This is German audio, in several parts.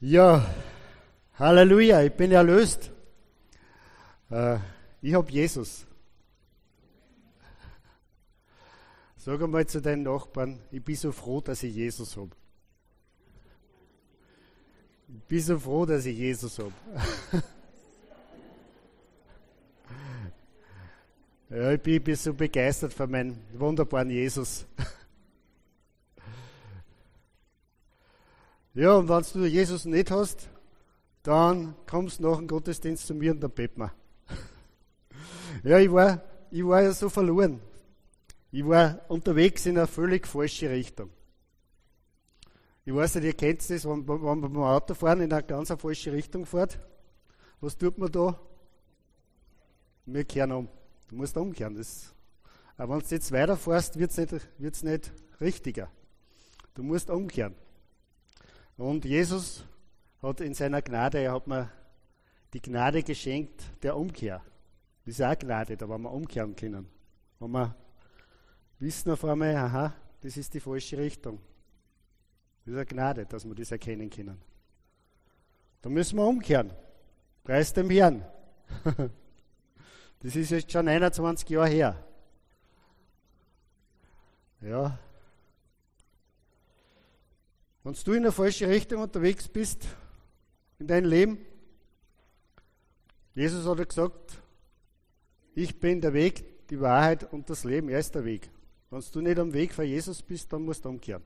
Ja, Halleluja, ich bin erlöst. Äh, ich habe Jesus. Sag einmal zu deinen Nachbarn, ich bin so froh, dass ich Jesus habe. Ich bin so froh, dass ich Jesus habe. ja, ich bin, ich bin so begeistert von meinem wunderbaren Jesus. Ja, und wenn du Jesus nicht hast, dann kommst du nach dem Gottesdienst zu mir und dann beten wir. ja, ich war, ich war ja so verloren. Ich war unterwegs in eine völlig falsche Richtung. Ich weiß nicht, ihr kennt das, wenn, wenn man beim Autofahren in eine ganz falsche Richtung fährt. Was tut man da? Wir kehren um. Du musst umkehren. Das, aber wenn du jetzt weiterfährst, wird es nicht, nicht richtiger. Du musst umkehren. Und Jesus hat in seiner Gnade, er hat mir die Gnade geschenkt der Umkehr. Das ist auch Gnade, da wollen wir umkehren können. Wenn wir wissen auf einmal, aha, das ist die falsche Richtung. Das ist eine Gnade, dass wir das erkennen können. Da müssen wir umkehren. Preis dem Herrn. Das ist jetzt schon 21 Jahre her. Ja, wenn du in eine falsche Richtung unterwegs bist in deinem Leben, Jesus hat gesagt, ich bin der Weg, die Wahrheit und das Leben. Er ist der Weg. Wenn du nicht am Weg von Jesus bist, dann musst du umkehren.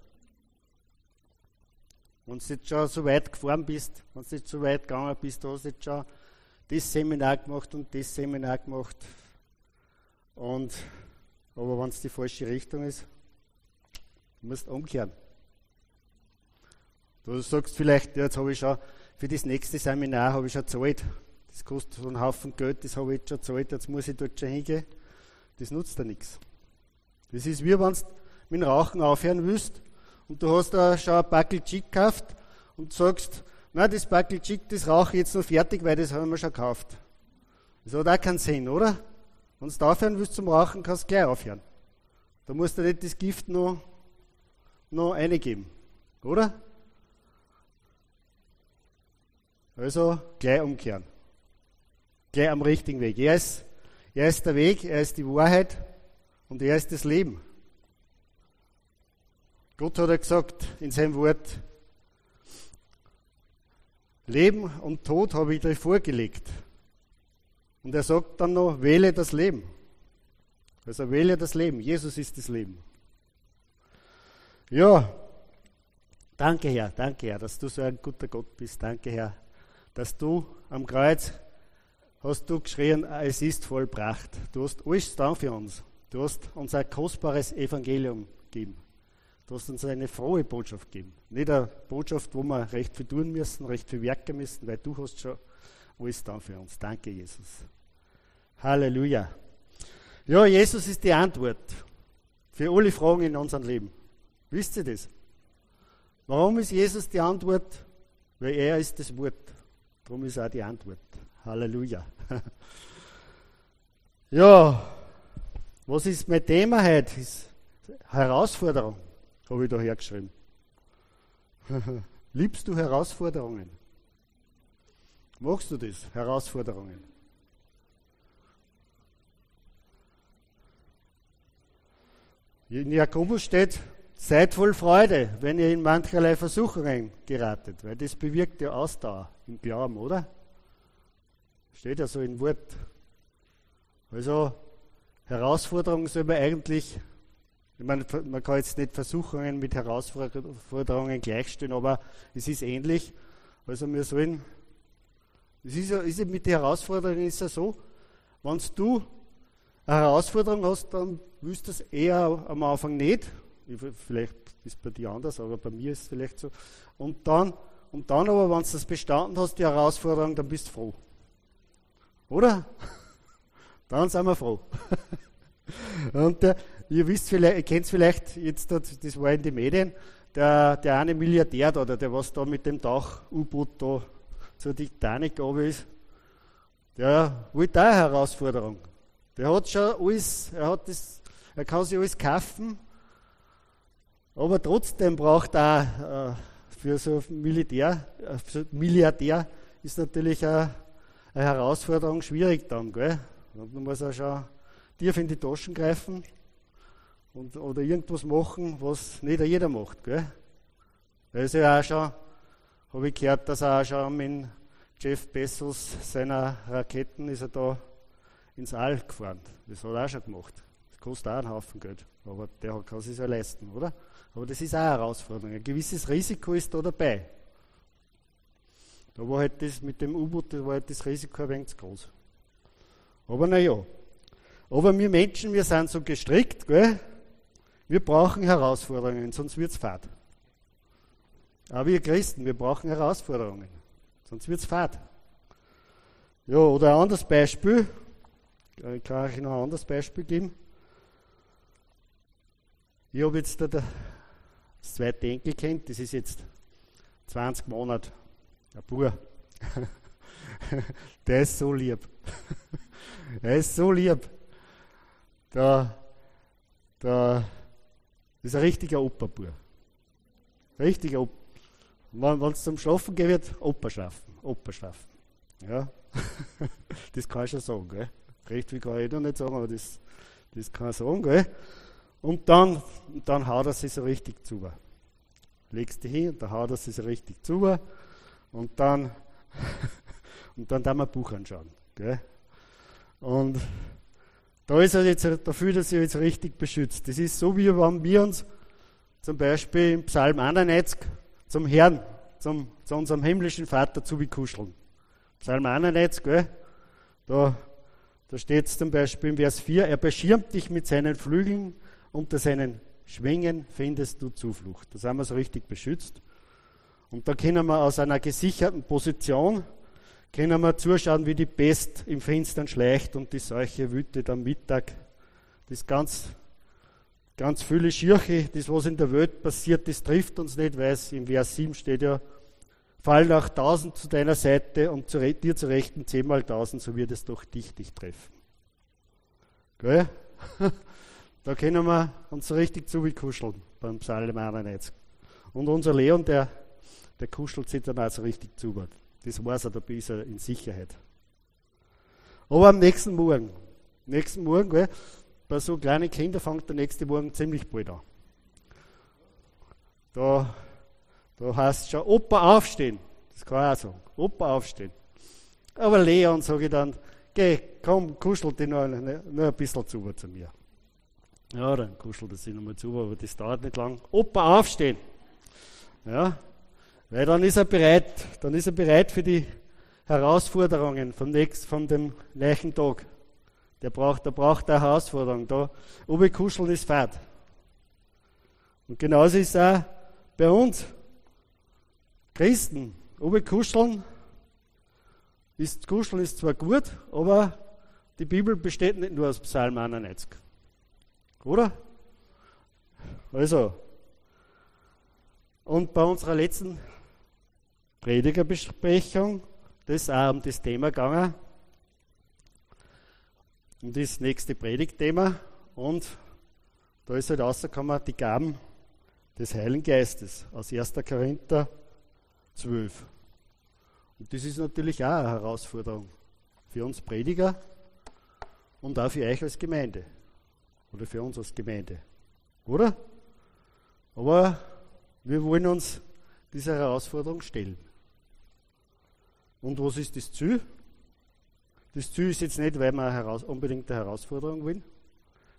Wenn du jetzt schon so weit gefahren bist, wenn du jetzt so weit gegangen bist, du hast jetzt schon das Seminar gemacht und das Seminar gemacht. Und, aber wenn es die falsche Richtung ist, musst du umkehren. Du sagst vielleicht, ja, jetzt habe ich schon für das nächste Seminar habe ich schon gezahlt. Das kostet so einen Haufen Geld, das habe ich jetzt schon gezahlt, jetzt muss ich dort schon hingehen. Das nutzt dir nichts. Das ist wie wenn du mit dem Rauchen aufhören willst und du hast da schon ein Backel Chick gekauft und sagst, na, das Backel Chick, das rauche ich jetzt noch fertig, weil das haben wir schon gekauft. Das hat auch keinen Sinn, oder? Wenn du aufhören willst zum Rauchen, kannst du gleich aufhören. Da musst du nicht das Gift noch, noch reingeben, oder? Also gleich umkehren. Gleich am richtigen Weg. Er ist, er ist der Weg, er ist die Wahrheit und er ist das Leben. Gott hat ja gesagt in seinem Wort, Leben und Tod habe ich dir vorgelegt. Und er sagt dann noch, wähle das Leben. Also wähle das Leben. Jesus ist das Leben. Ja, danke Herr, danke Herr, dass du so ein guter Gott bist. Danke Herr, dass du am Kreuz hast du geschrien, es ist vollbracht. Du hast alles da für uns. Du hast uns ein kostbares Evangelium gegeben. Du hast uns eine frohe Botschaft gegeben. Nicht eine Botschaft, wo wir recht viel tun müssen, recht viel werken müssen, weil du hast schon alles da für uns. Danke, Jesus. Halleluja. Ja, Jesus ist die Antwort für alle Fragen in unserem Leben. Wisst ihr das? Warum ist Jesus die Antwort? Weil er ist das Wort. Darum ist auch die Antwort. Halleluja. ja, was ist mein Thema heute? Ist Herausforderung, habe ich da hergeschrieben. Liebst du Herausforderungen? Machst du das? Herausforderungen? In Jakobus steht, Seid voll Freude, wenn ihr in mancherlei Versuchungen geratet, weil das bewirkt ja Ausdauer im Glauben, oder? Steht ja so in Wort. Also, Herausforderungen soll man eigentlich, ich meine, man kann jetzt nicht Versuchungen mit Herausforderungen gleichstellen, aber es ist ähnlich. Also, wir sollen, es ist ist mit den Herausforderungen ist ja so, wenn du eine Herausforderung hast, dann willst du es eher am Anfang nicht Vielleicht ist es bei dir anders, aber bei mir ist es vielleicht so. Und dann, und dann aber, wenn du das bestanden hast, die Herausforderung, dann bist du froh. Oder? Dann sind wir froh. Und der, ihr wisst vielleicht, ihr kennt es vielleicht, jetzt, das war in den Medien, der, der eine Milliardär da, der was da mit dem Tauch-U-Boot da zur Titanic oben ist, der wollte auch eine Herausforderung. Der hat schon alles, er hat das, er kann sich alles kaufen, aber trotzdem braucht er äh, für so Militär, für Milliardär ist natürlich eine, eine Herausforderung schwierig dann. Gell? Und man muss auch schon tief in die Taschen greifen und, oder irgendwas machen, was nicht jeder macht. Gell? Da ist ja auch schon, habe ich gehört, dass er auch schon mit Jeff Bezos seiner Raketen ist er da ins All gefahren. Das hat er auch schon gemacht. Das kostet auch einen Haufen Geld. Aber der kann es sich ja leisten, oder? Aber das ist auch eine Herausforderung. Ein gewisses Risiko ist da dabei. Da war halt das mit dem U-Boot, da war halt das Risiko ein wenig zu groß. Aber naja. Aber wir Menschen, wir sind so gestrickt, gell? Wir brauchen Herausforderungen, sonst wird es fad. Aber wir Christen, wir brauchen Herausforderungen, sonst wird es fad. Ja, oder ein anderes Beispiel, ich kann euch noch ein anderes Beispiel geben. Ich habe jetzt da das zweite Enkelkind, das ist jetzt 20 Monate, ein Bub. Der ist so lieb. Er ist so lieb. Da, da ist ein richtiger Operbub. Richtiger Opa. Wenn es zum Schlafen geht, wird Opa schlafen. Opa schlafen. Ja. das kann ich schon sagen. Gell? Recht viel kann ich noch nicht sagen, aber das, das kann ich sagen. Gell? Und dann, dann haut er sich so richtig zu. Legst dich hin und dann haut er sich so richtig zu. Und dann, und dann da wir ein Buch anschauen. Gell? Und da ist er jetzt, da fühlt er sich jetzt richtig beschützt. Das ist so, wie wenn wir uns zum Beispiel im Psalm 91 zum Herrn, zum, zu unserem himmlischen Vater zukuscheln. Psalm 91, gell? Da, da steht es zum Beispiel im Vers 4, er beschirmt dich mit seinen Flügeln, unter seinen Schwingen findest du Zuflucht. Da sind wir so richtig beschützt. Und da können wir aus einer gesicherten Position können wir zuschauen, wie die Pest im Finstern schleicht und die Seuche wütet am Mittag. Das ganz, ganz viele Schirche, das, was in der Welt passiert, das trifft uns nicht, weil es im Vers 7 steht ja, fallen auch tausend zu deiner Seite und zu, dir zu Rechten zehnmal tausend, so wird es doch dich, dich treffen. Gell? Da können wir uns richtig zukuscheln beim Psalm 91. Und unser Leon, der, der kuschelt sich dann auch so richtig zu. Das weiß er, da ist er in Sicherheit. Aber am nächsten Morgen, nächsten Morgen, gell, bei so kleinen Kindern fängt der nächste Morgen ziemlich bald an. Da, da heißt es schon, Opa aufstehen. Das kann ich auch sagen. Opa aufstehen. Aber Leon, sage ich dann, geh, komm, kuschel dich noch, noch ein bisschen zu, zu mir. Ja, dann kuschelt er sich nochmal zu, aber das dauert nicht lang. Opa aufstehen. Ja, weil dann ist er bereit, dann ist er bereit für die Herausforderungen vom nächsten, von dem gleichen Tag. Der braucht, der braucht eine Herausforderung. Da oben kuscheln ist Fahrt. Und genauso ist es auch bei uns. Christen, oben kuscheln ist, kuscheln ist zwar gut, aber die Bibel besteht nicht nur aus Psalm 91. Oder? Also, und bei unserer letzten Predigerbesprechung, das ist auch um das Thema gegangen, um das nächste Predigtthema. Und da ist halt rausgekommen, die Gaben des Heiligen Geistes aus 1. Korinther 12. Und das ist natürlich auch eine Herausforderung für uns Prediger und auch für euch als Gemeinde. Oder für uns als Gemeinde. Oder? Aber wir wollen uns dieser Herausforderung stellen. Und was ist das Ziel? Das Ziel ist jetzt nicht, weil wir unbedingt eine Herausforderung wollen.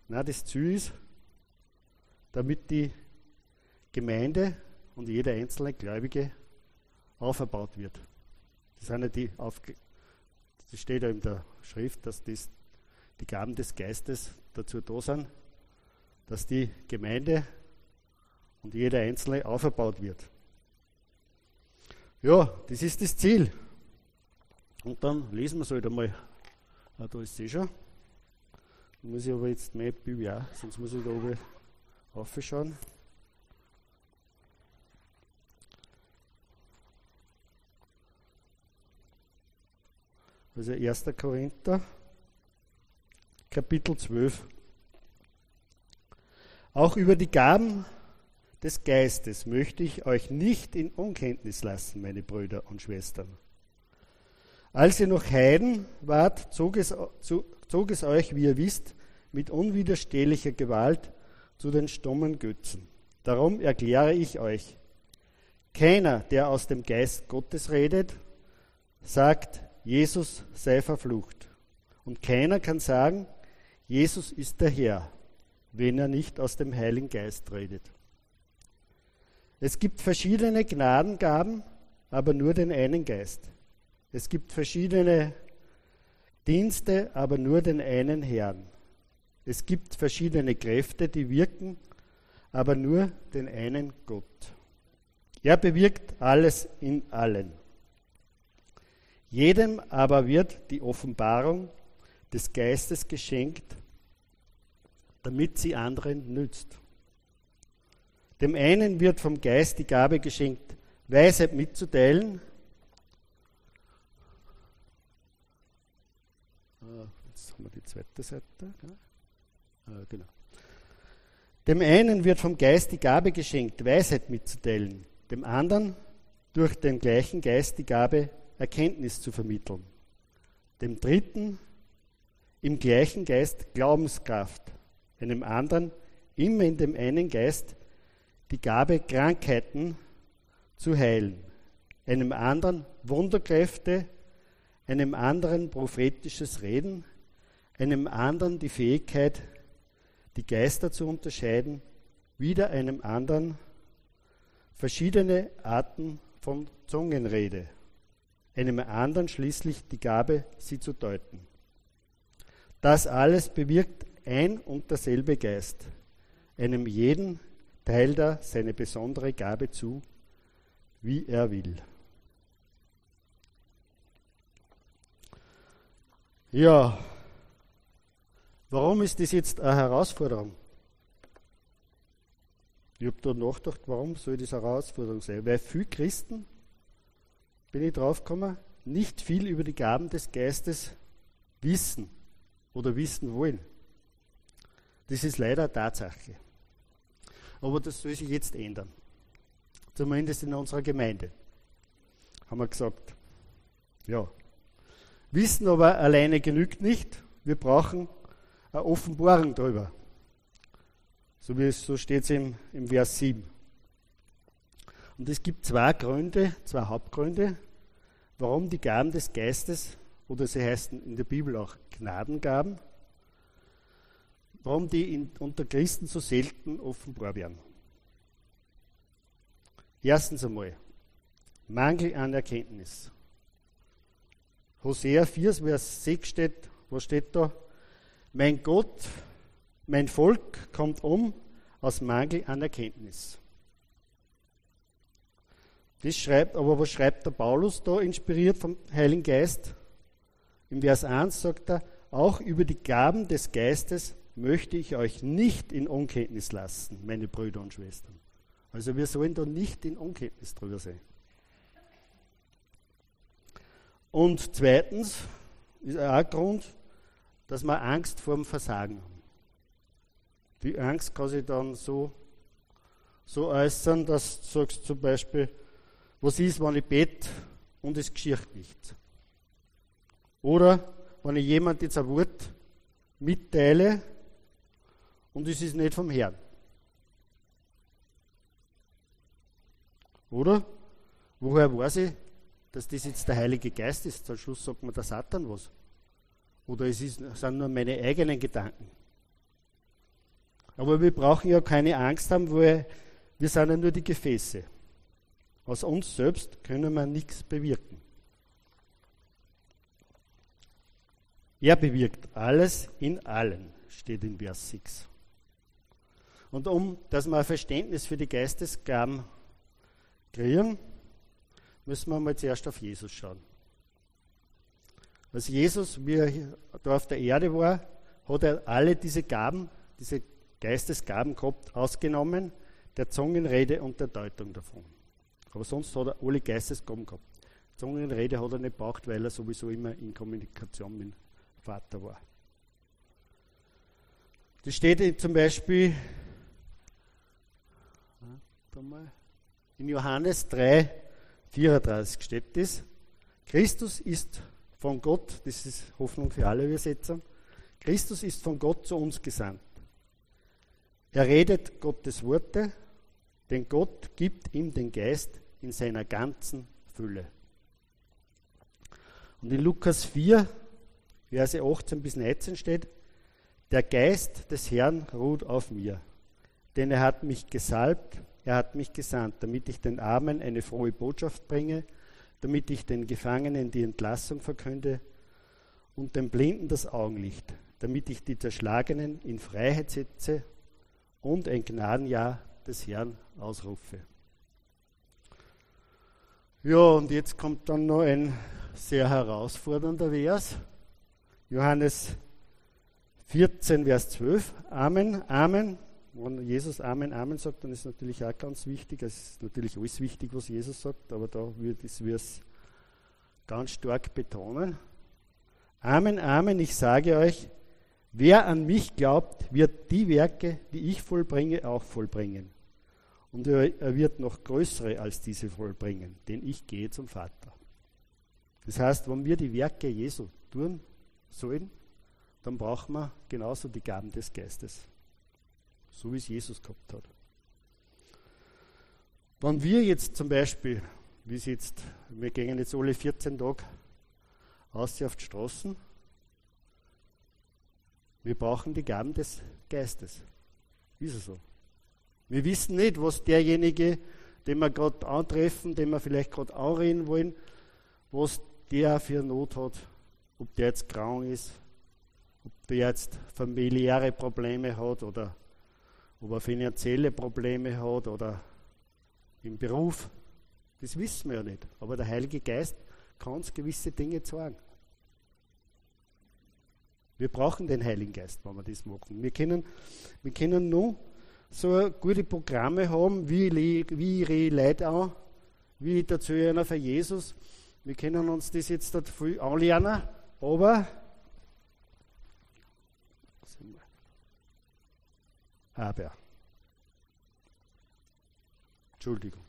Nein, das Ziel ist, damit die Gemeinde und jeder einzelne Gläubige aufgebaut wird. Das, sind ja die Aufge das steht ja in der Schrift, dass das, die Gaben des Geistes dazu da sind, dass die Gemeinde und jeder Einzelne aufgebaut wird. Ja, das ist das Ziel. Und dann lesen wir es halt einmal. Ah, da ist sie schon. Da muss ich aber jetzt mehr Bibel auch, sonst muss ich da oben aufschauen. Also 1. Korinther, Kapitel 12. Auch über die Gaben des Geistes möchte ich euch nicht in Unkenntnis lassen, meine Brüder und Schwestern. Als ihr noch Heiden wart, zog es, zog es euch, wie ihr wisst, mit unwiderstehlicher Gewalt zu den stummen Götzen. Darum erkläre ich euch, keiner, der aus dem Geist Gottes redet, sagt, Jesus sei verflucht. Und keiner kann sagen, Jesus ist der Herr, wenn er nicht aus dem Heiligen Geist redet. Es gibt verschiedene Gnadengaben, aber nur den einen Geist. Es gibt verschiedene Dienste, aber nur den einen Herrn. Es gibt verschiedene Kräfte, die wirken, aber nur den einen Gott. Er bewirkt alles in allen. Jedem aber wird die Offenbarung des Geistes geschenkt, damit sie anderen nützt. Dem einen wird vom Geist die Gabe geschenkt, Weisheit mitzuteilen. Ah, jetzt haben wir die zweite Seite. Ah, genau. Dem einen wird vom Geist die Gabe geschenkt, Weisheit mitzuteilen, dem anderen durch den gleichen Geist die Gabe, Erkenntnis zu vermitteln, dem dritten im gleichen Geist Glaubenskraft, einem anderen immer in dem einen Geist die Gabe, Krankheiten zu heilen, einem anderen Wunderkräfte, einem anderen prophetisches Reden, einem anderen die Fähigkeit, die Geister zu unterscheiden, wieder einem anderen verschiedene Arten von Zungenrede, einem anderen schließlich die Gabe, sie zu deuten. Das alles bewirkt ein und derselbe Geist, einem jeden teilt er seine besondere Gabe zu, wie er will. Ja, Warum ist das jetzt eine Herausforderung? Ich habe da nachgedacht, warum soll das eine Herausforderung sein? Weil viele Christen, bin ich draufgekommen, nicht viel über die Gaben des Geistes wissen oder wissen wollen. Das ist leider Tatsache. Aber das soll sich jetzt ändern. Zumindest in unserer Gemeinde. Haben wir gesagt. Ja. Wissen aber alleine genügt nicht. Wir brauchen eine Offenbarung darüber. So, so steht es im, im Vers 7. Und es gibt zwei Gründe, zwei Hauptgründe, warum die Gaben des Geistes, oder sie heißen in der Bibel auch Gnadengaben, warum die in, unter Christen so selten offenbar werden. Erstens einmal, Mangel an Erkenntnis. Hosea 4, Vers 6 steht, was steht da? Mein Gott, mein Volk kommt um aus Mangel an Erkenntnis. Das schreibt, aber was schreibt der Paulus da, inspiriert vom Heiligen Geist? Im Vers 1 sagt er, auch über die Gaben des Geistes möchte ich euch nicht in Unkenntnis lassen, meine Brüder und Schwestern. Also wir sollen da nicht in Unkenntnis drüber sein. Und zweitens ist auch ein Grund, dass wir Angst vor dem Versagen haben. Die Angst kann sich dann so, so äußern, dass du sagst zum Beispiel, was ist, wenn ich bete und es geschieht nichts? Oder wenn ich jemand jetzt ein Wort mitteile und es ist nicht vom Herrn. Oder? Woher weiß ich, dass das jetzt der Heilige Geist ist? Zum Schluss sagt mir der Satan was. Oder es ist, sind nur meine eigenen Gedanken. Aber wir brauchen ja keine Angst haben, weil wir sind ja nur die Gefäße. Aus uns selbst können wir nichts bewirken. Er bewirkt alles in allen, steht in Vers 6. Und um, dass wir ein Verständnis für die Geistesgaben kriegen, müssen wir mal zuerst auf Jesus schauen. Als Jesus, wie er da auf der Erde war, hat er alle diese Gaben, diese Geistesgaben gehabt, ausgenommen, der Zungenrede und der Deutung davon. Aber sonst hat er alle Geistesgaben gehabt. Zungenrede hat er nicht braucht, weil er sowieso immer in Kommunikation mit Vater war. Das steht zum Beispiel In Johannes 3, 34 steht das. Christus ist von Gott, das ist Hoffnung für alle Übersetzer, Christus ist von Gott zu uns gesandt. Er redet Gottes Worte, denn Gott gibt ihm den Geist in seiner ganzen Fülle. Und in Lukas 4, Verse 18 bis 19 steht, der Geist des Herrn ruht auf mir, denn er hat mich gesalbt, er hat mich gesandt, damit ich den Armen eine frohe Botschaft bringe, damit ich den Gefangenen die Entlassung verkünde und den Blinden das Augenlicht, damit ich die Zerschlagenen in Freiheit setze und ein Gnadenjahr des Herrn ausrufe. Ja, und jetzt kommt dann noch ein sehr herausfordernder Vers. Johannes 14, Vers 12. Amen, Amen. Wenn Jesus Amen, Amen sagt, dann ist natürlich auch ganz wichtig. Es ist natürlich alles wichtig, was Jesus sagt, aber da wird es ganz stark betonen. Amen, Amen, ich sage euch, wer an mich glaubt, wird die Werke, die ich vollbringe, auch vollbringen. Und er wird noch größere als diese vollbringen, denn ich gehe zum Vater. Das heißt, wenn wir die Werke Jesu tun sollen, dann brauchen wir genauso die Gaben des Geistes. So wie es Jesus gehabt hat. Wenn wir jetzt zum Beispiel, wie es jetzt, wir gehen jetzt alle 14 Tage aus auf die Straßen, wir brauchen die Gaben des Geistes. Ist es so? Wir wissen nicht, was derjenige, den wir gerade antreffen, den wir vielleicht gerade anreden wollen, was der für Not hat, ob der jetzt krank ist, ob der jetzt familiäre Probleme hat oder ob er finanzielle Probleme hat oder im Beruf. Das wissen wir ja nicht. Aber der Heilige Geist kann uns gewisse Dinge sagen. Wir brauchen den Heiligen Geist, wenn wir das machen. Wir können, wir können nur so gute Programme haben, wie, wie ich rede Leute an, wie ich dazu einer für Jesus. Wir können uns das jetzt dort viel anlernen, aber aber Entschuldigung.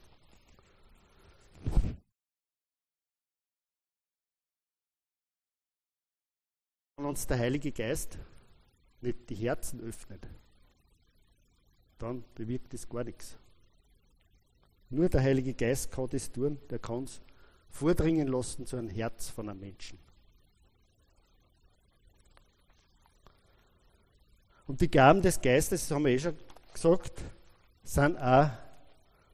Wenn uns der Heilige Geist nicht die Herzen öffnet, dann bewirkt es gar nichts. Nur der Heilige Geist kann das tun, der kann es vordringen lassen zu einem Herz von einem Menschen. Und die Gaben des Geistes, das haben wir eh schon gesagt, sind auch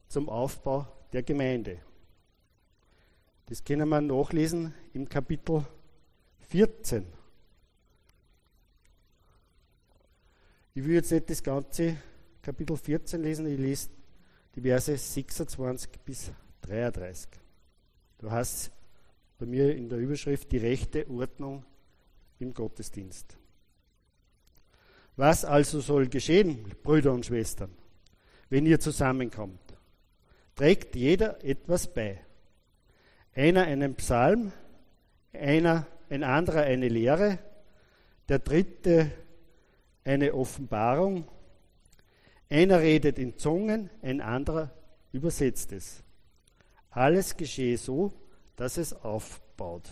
zum Aufbau der Gemeinde. Das können wir nachlesen im Kapitel 14. Ich will jetzt nicht das ganze Kapitel 14 lesen, ich lese die Verse 26 bis 33. Du hast bei mir in der Überschrift die rechte Ordnung im Gottesdienst. Was also soll geschehen, Brüder und Schwestern, wenn ihr zusammenkommt? Trägt jeder etwas bei. Einer einen Psalm, einer, ein anderer eine Lehre, der dritte eine Offenbarung. Einer redet in Zungen, ein anderer übersetzt es. Alles geschehe so, dass es aufbaut.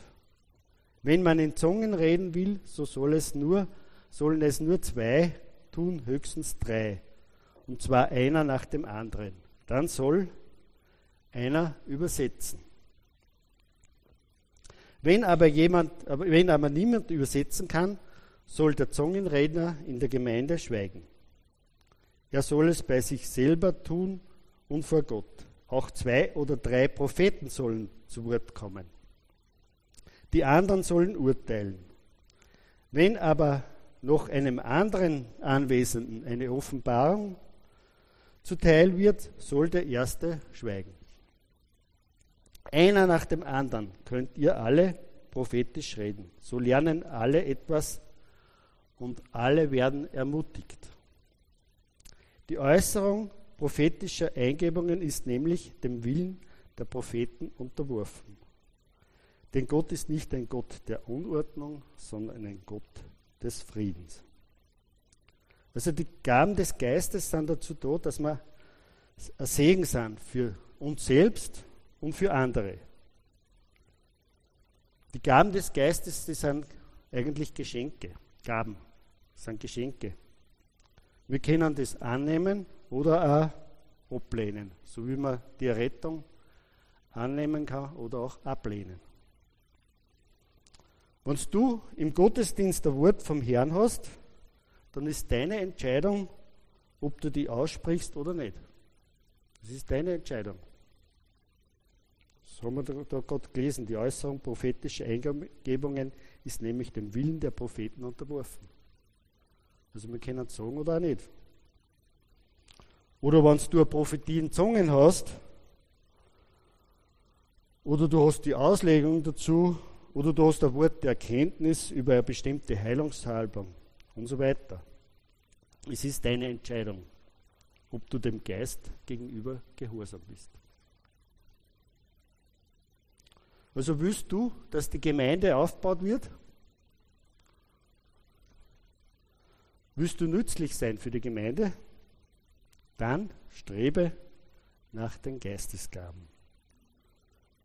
Wenn man in Zungen reden will, so soll es nur, sollen es nur zwei tun, höchstens drei. Und zwar einer nach dem anderen. Dann soll einer übersetzen. Wenn aber jemand, wenn aber niemand übersetzen kann, soll der Zungenredner in der Gemeinde schweigen. Er soll es bei sich selber tun und vor Gott. Auch zwei oder drei Propheten sollen zu Wort kommen. Die anderen sollen urteilen. Wenn aber noch einem anderen Anwesenden eine Offenbarung zuteil wird, soll der Erste schweigen. Einer nach dem anderen könnt ihr alle prophetisch reden. So lernen alle etwas und alle werden ermutigt. Die Äußerung prophetischer Eingebungen ist nämlich dem Willen der Propheten unterworfen. Denn Gott ist nicht ein Gott der Unordnung, sondern ein Gott des Friedens. Also die Gaben des Geistes sind dazu da, dass wir ein Segen sind für uns selbst und für andere. Die Gaben des Geistes, die sind eigentlich Geschenke. Gaben sind Geschenke. Wir können das annehmen oder auch ablehnen, so wie man die Rettung annehmen kann oder auch ablehnen. Wenn du im Gottesdienst ein Wort vom Herrn hast, dann ist deine Entscheidung, ob du die aussprichst oder nicht. Das ist deine Entscheidung. Das haben wir da, gerade gelesen. Die Äußerung prophetischer Eingebungen ist nämlich dem Willen der Propheten unterworfen. Also wir können es sagen oder auch nicht. Oder wenn du eine Prophetie in Zungen hast, oder du hast die Auslegung dazu, oder du hast ein Wort der Erkenntnis über eine bestimmte Heilungshalbung und so weiter. Es ist deine Entscheidung, ob du dem Geist gegenüber gehorsam bist. Also willst du, dass die Gemeinde aufgebaut wird? Willst du nützlich sein für die Gemeinde? Dann strebe nach den Geistesgaben.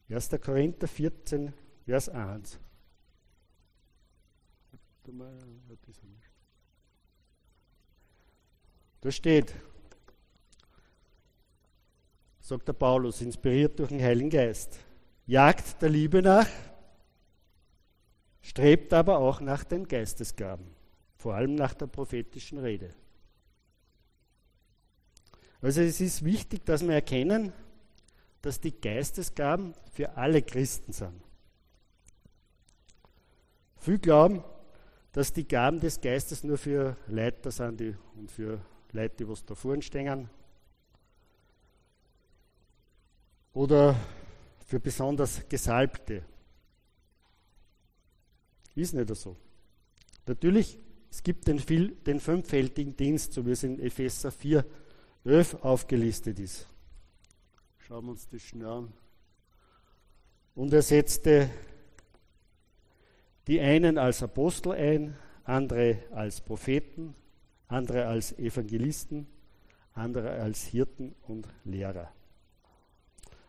1. Korinther 14, Vers 1. Da steht, sagt der Paulus, inspiriert durch den Heiligen Geist, jagt der Liebe nach, strebt aber auch nach den Geistesgaben, vor allem nach der prophetischen Rede. Also es ist wichtig, dass wir erkennen, dass die Geistesgaben für alle Christen sind. Viele glauben, dass die Gaben des Geistes nur für Leiter sind die, und für Leute, die was da vorne stehen. Oder für besonders Gesalbte. Ist nicht so. Natürlich, es gibt den, viel, den fünffältigen Dienst, so wie es in Epheser 4, 11 aufgelistet ist. Schauen wir uns das schnell an. Und er setzte die einen als Apostel ein, andere als Propheten, andere als Evangelisten, andere als Hirten und Lehrer.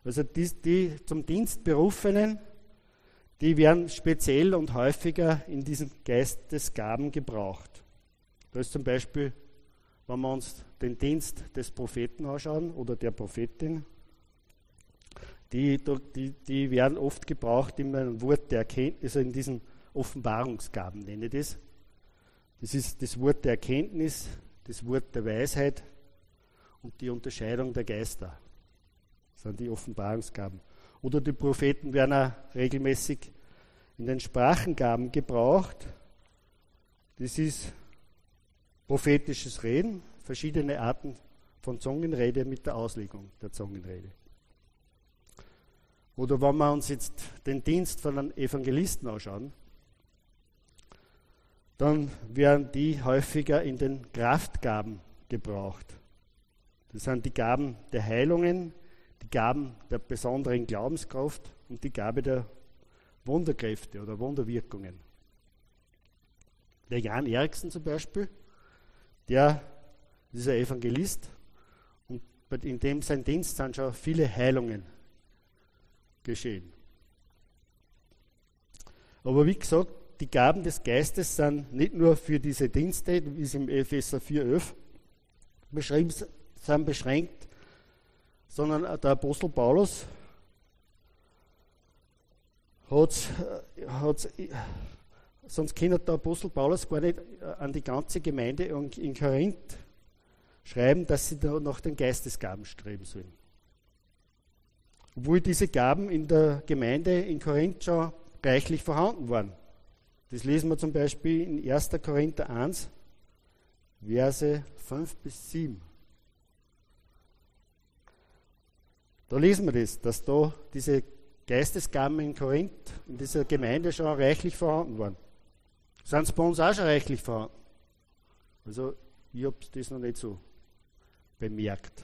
Also die, die zum Dienst berufenen, die werden speziell und häufiger in diesen Geistesgaben gebraucht. Da ist zum Beispiel, wenn wir uns den Dienst des Propheten anschauen oder der Prophetin, die, die, die werden oft gebraucht in einem Wort der Erkenntnis, also in diesen Offenbarungsgaben nenne ich das. Das ist das Wort der Erkenntnis, das Wort der Weisheit und die Unterscheidung der Geister. Das sind die Offenbarungsgaben. Oder die Propheten werden auch regelmäßig in den Sprachengaben gebraucht. Das ist prophetisches Reden, verschiedene Arten von Zungenrede mit der Auslegung der Zungenrede. Oder wenn wir uns jetzt den Dienst von einem Evangelisten anschauen, dann werden die häufiger in den Kraftgaben gebraucht. Das sind die Gaben der Heilungen, die Gaben der besonderen Glaubenskraft und die Gabe der Wunderkräfte oder Wunderwirkungen. Der Jan Eriksen zum Beispiel, der ist ein Evangelist und in dem sein Dienst sind schon viele Heilungen geschehen. Aber wie gesagt, die Gaben des Geistes sind nicht nur für diese Dienste, wie es im Epheser 4,11 beschrieben sind, beschränkt, sondern der Apostel Paulus hat, hat sonst kann der Apostel Paulus gar nicht an die ganze Gemeinde in Korinth schreiben, dass sie da nach den Geistesgaben streben sollen. Obwohl diese Gaben in der Gemeinde in Korinth schon reichlich vorhanden waren. Das lesen wir zum Beispiel in 1. Korinther 1, Verse 5 bis 7. Da lesen wir das, dass da diese Geistesgaben in Korinth, in dieser Gemeinde schon reichlich vorhanden waren. Sind es bei uns auch schon reichlich vorhanden? Also, ich habe das noch nicht so bemerkt.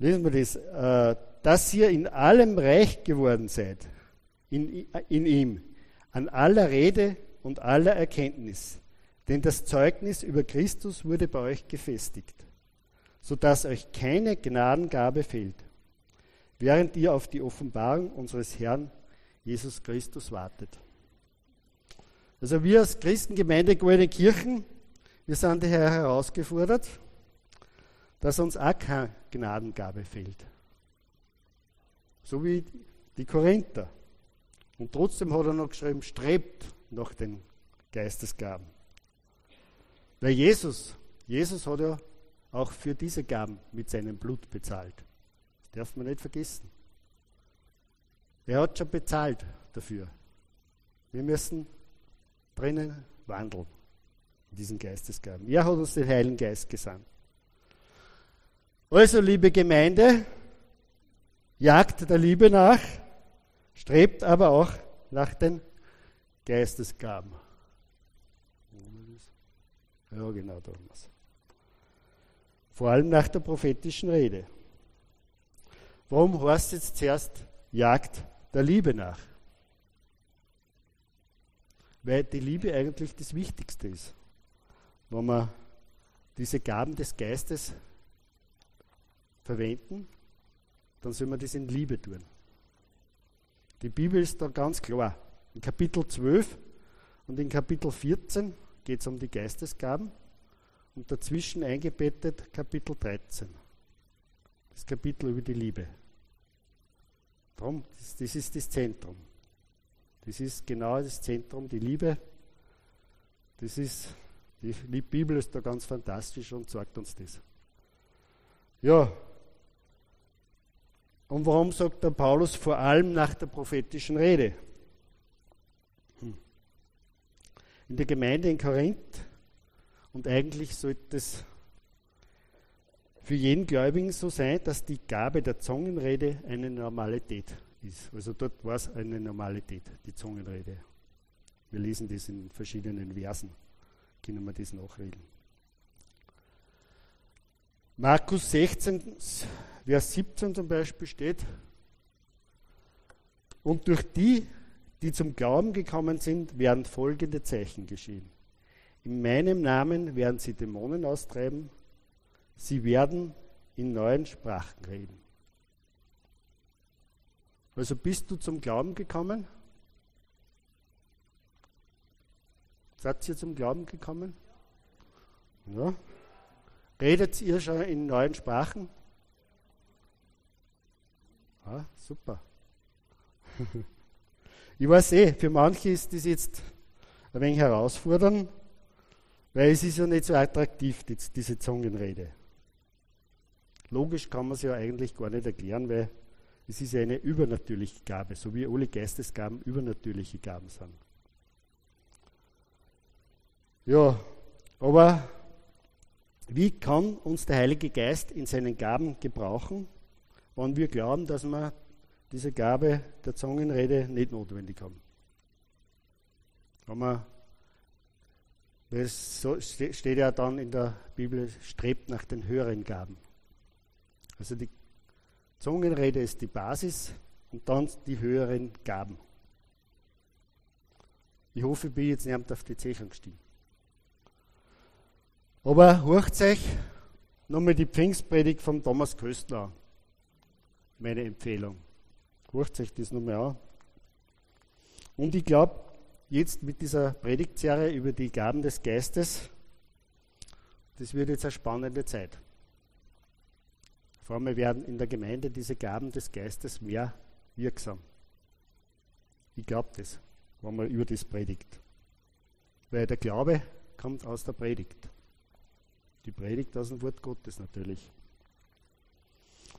Lesen wir das, äh, dass ihr in allem reich geworden seid, in, in ihm, an aller Rede und aller Erkenntnis, denn das Zeugnis über Christus wurde bei euch gefestigt. sodass euch keine Gnadengabe fehlt, während ihr auf die Offenbarung unseres Herrn Jesus Christus wartet. Also wir als Christengemeinde Goldene Kirchen, wir sind daher herausgefordert, dass uns auch keine Gnadengabe fehlt. So wie die Korinther. Und trotzdem hat er noch geschrieben, strebt nach den Geistesgaben. Weil Jesus, Jesus hat ja auch für diese Gaben mit seinem Blut bezahlt. Das darf man nicht vergessen. Er hat schon bezahlt dafür. Wir müssen drinnen wandeln, in diesen Geistesgaben. Er hat uns den Heiligen Geist gesandt. Also, liebe Gemeinde, jagt der Liebe nach, strebt aber auch nach den Geistesgaben. Ja, genau, Thomas. Vor allem nach der prophetischen Rede. Warum heißt jetzt zuerst Jagd der Liebe nach? Weil die Liebe eigentlich das Wichtigste ist. Wenn wir diese Gaben des Geistes verwenden, dann soll man das in Liebe tun. Die Bibel ist da ganz klar. In Kapitel 12 und in Kapitel 14 geht es um die Geistesgaben und dazwischen eingebettet Kapitel 13. Das Kapitel über die Liebe. Darum, das, ist das Zentrum. Das ist genau das Zentrum, die Liebe. Das ist, die, die Bibel ist da ganz fantastisch und sagt uns das. Ja. Und warum sagt der Paulus vor allem nach der prophetischen Rede? Hm. In der Gemeinde in Korinth, und eigentlich sollte es für jeden Gläubigen so sein, dass die Gabe der Zungenrede eine Normalität ist. Also dort war es eine Normalität, die Zungenrede. Wir lesen das in verschiedenen Versen, können wir das nachreden. Markus 16, Vers 17 zum Beispiel steht, und durch die, die zum Glauben gekommen sind, werden folgende Zeichen geschehen. In meinem Namen werden sie Dämonen austreiben, sie werden in neuen Sprachen reden. Also bist du zum Glauben gekommen? Seid ihr zum Glauben gekommen? Ja. Redet ihr schon in neuen Sprachen? Ah, super. ich weiß eh, für manche ist das jetzt ein wenig herausfordernd, weil es ist ja nicht so attraktiv, diese Zungenrede. Logisch kann man es ja eigentlich gar nicht erklären, weil es ist eine übernatürliche Gabe, so wie alle Geistesgaben übernatürliche Gaben sind. Ja, aber wie kann uns der Heilige Geist in seinen Gaben gebrauchen, wenn wir glauben, dass wir diese Gabe der Zungenrede nicht notwendig haben? Wenn es steht ja dann in der Bibel, strebt nach den höheren Gaben. Also die Zungenrede ist die Basis und dann die höheren Gaben. Ich hoffe, ich bin jetzt nicht auf die Zeichnung gestiegen. Aber hört euch nochmal die Pfingstpredigt von Thomas Köstler. Meine Empfehlung. Hört euch das nochmal an. Und ich glaube, jetzt mit dieser Predigtserie über die Gaben des Geistes, das wird jetzt eine spannende Zeit. Vor allem werden in der Gemeinde diese Gaben des Geistes mehr wirksam. Ich glaube das, wenn man über das predigt. Weil der Glaube kommt aus der Predigt. Die Predigt aus dem Wort Gottes natürlich.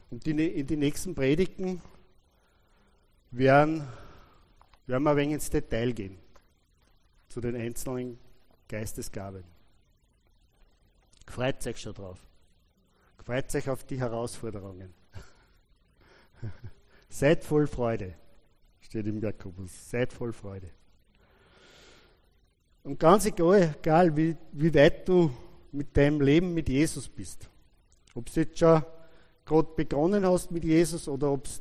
Und die, in die nächsten Predigten werden, werden wir ein wenig ins Detail gehen zu den einzelnen Geistesgaben. Freut euch schon drauf. Freut euch auf die Herausforderungen. Seid voll Freude, steht im Jakobus. Seid voll Freude. Und ganz egal, egal wie, wie weit du mit deinem Leben mit Jesus bist, ob du jetzt schon gerade begonnen hast mit Jesus oder ob du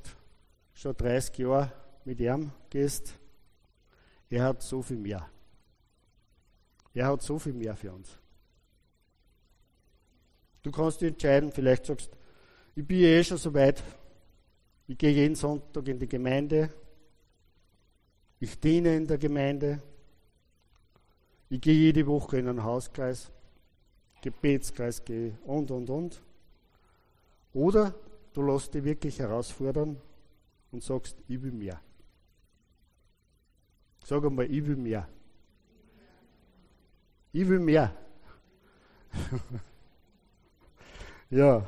schon 30 Jahre mit ihm gehst, er hat so viel mehr. Er hat so viel mehr für uns. Du kannst dich entscheiden, vielleicht sagst ich bin eh schon so weit, ich gehe jeden Sonntag in die Gemeinde, ich diene in der Gemeinde, ich gehe jede Woche in einen Hauskreis, Gebetskreis gehe und, und, und. Oder du lässt dich wirklich herausfordern und sagst, ich will mehr. Sag einmal, ich will mehr. Ich will mehr. ja.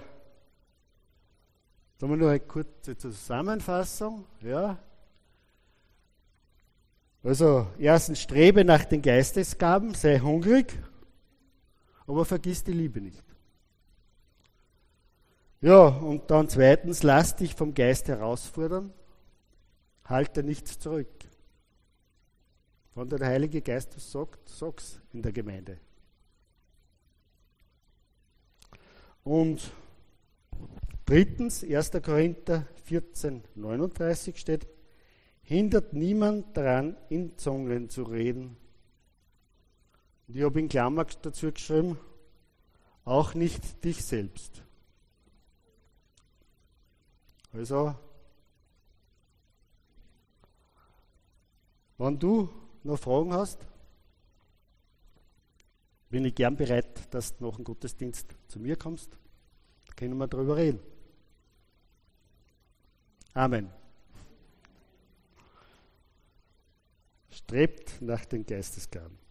Da haben wir noch eine kurze Zusammenfassung. Ja. Also, erstens, strebe nach den Geistesgaben, sei hungrig, aber vergiss die Liebe nicht. Ja, und dann zweitens, lass dich vom Geist herausfordern, halte nichts zurück. Wenn der Heilige Geist was sagt, sag's in der Gemeinde. Und drittens, 1. Korinther 14, 39 steht, hindert niemand daran, in Zungen zu reden. Und ich habe in Klammer dazu geschrieben, auch nicht dich selbst. Also, wenn du noch Fragen hast, bin ich gern bereit, dass du nach dem Gottesdienst zu mir kommst. Da können wir darüber reden. Amen. Strebt nach den Geistesgaben.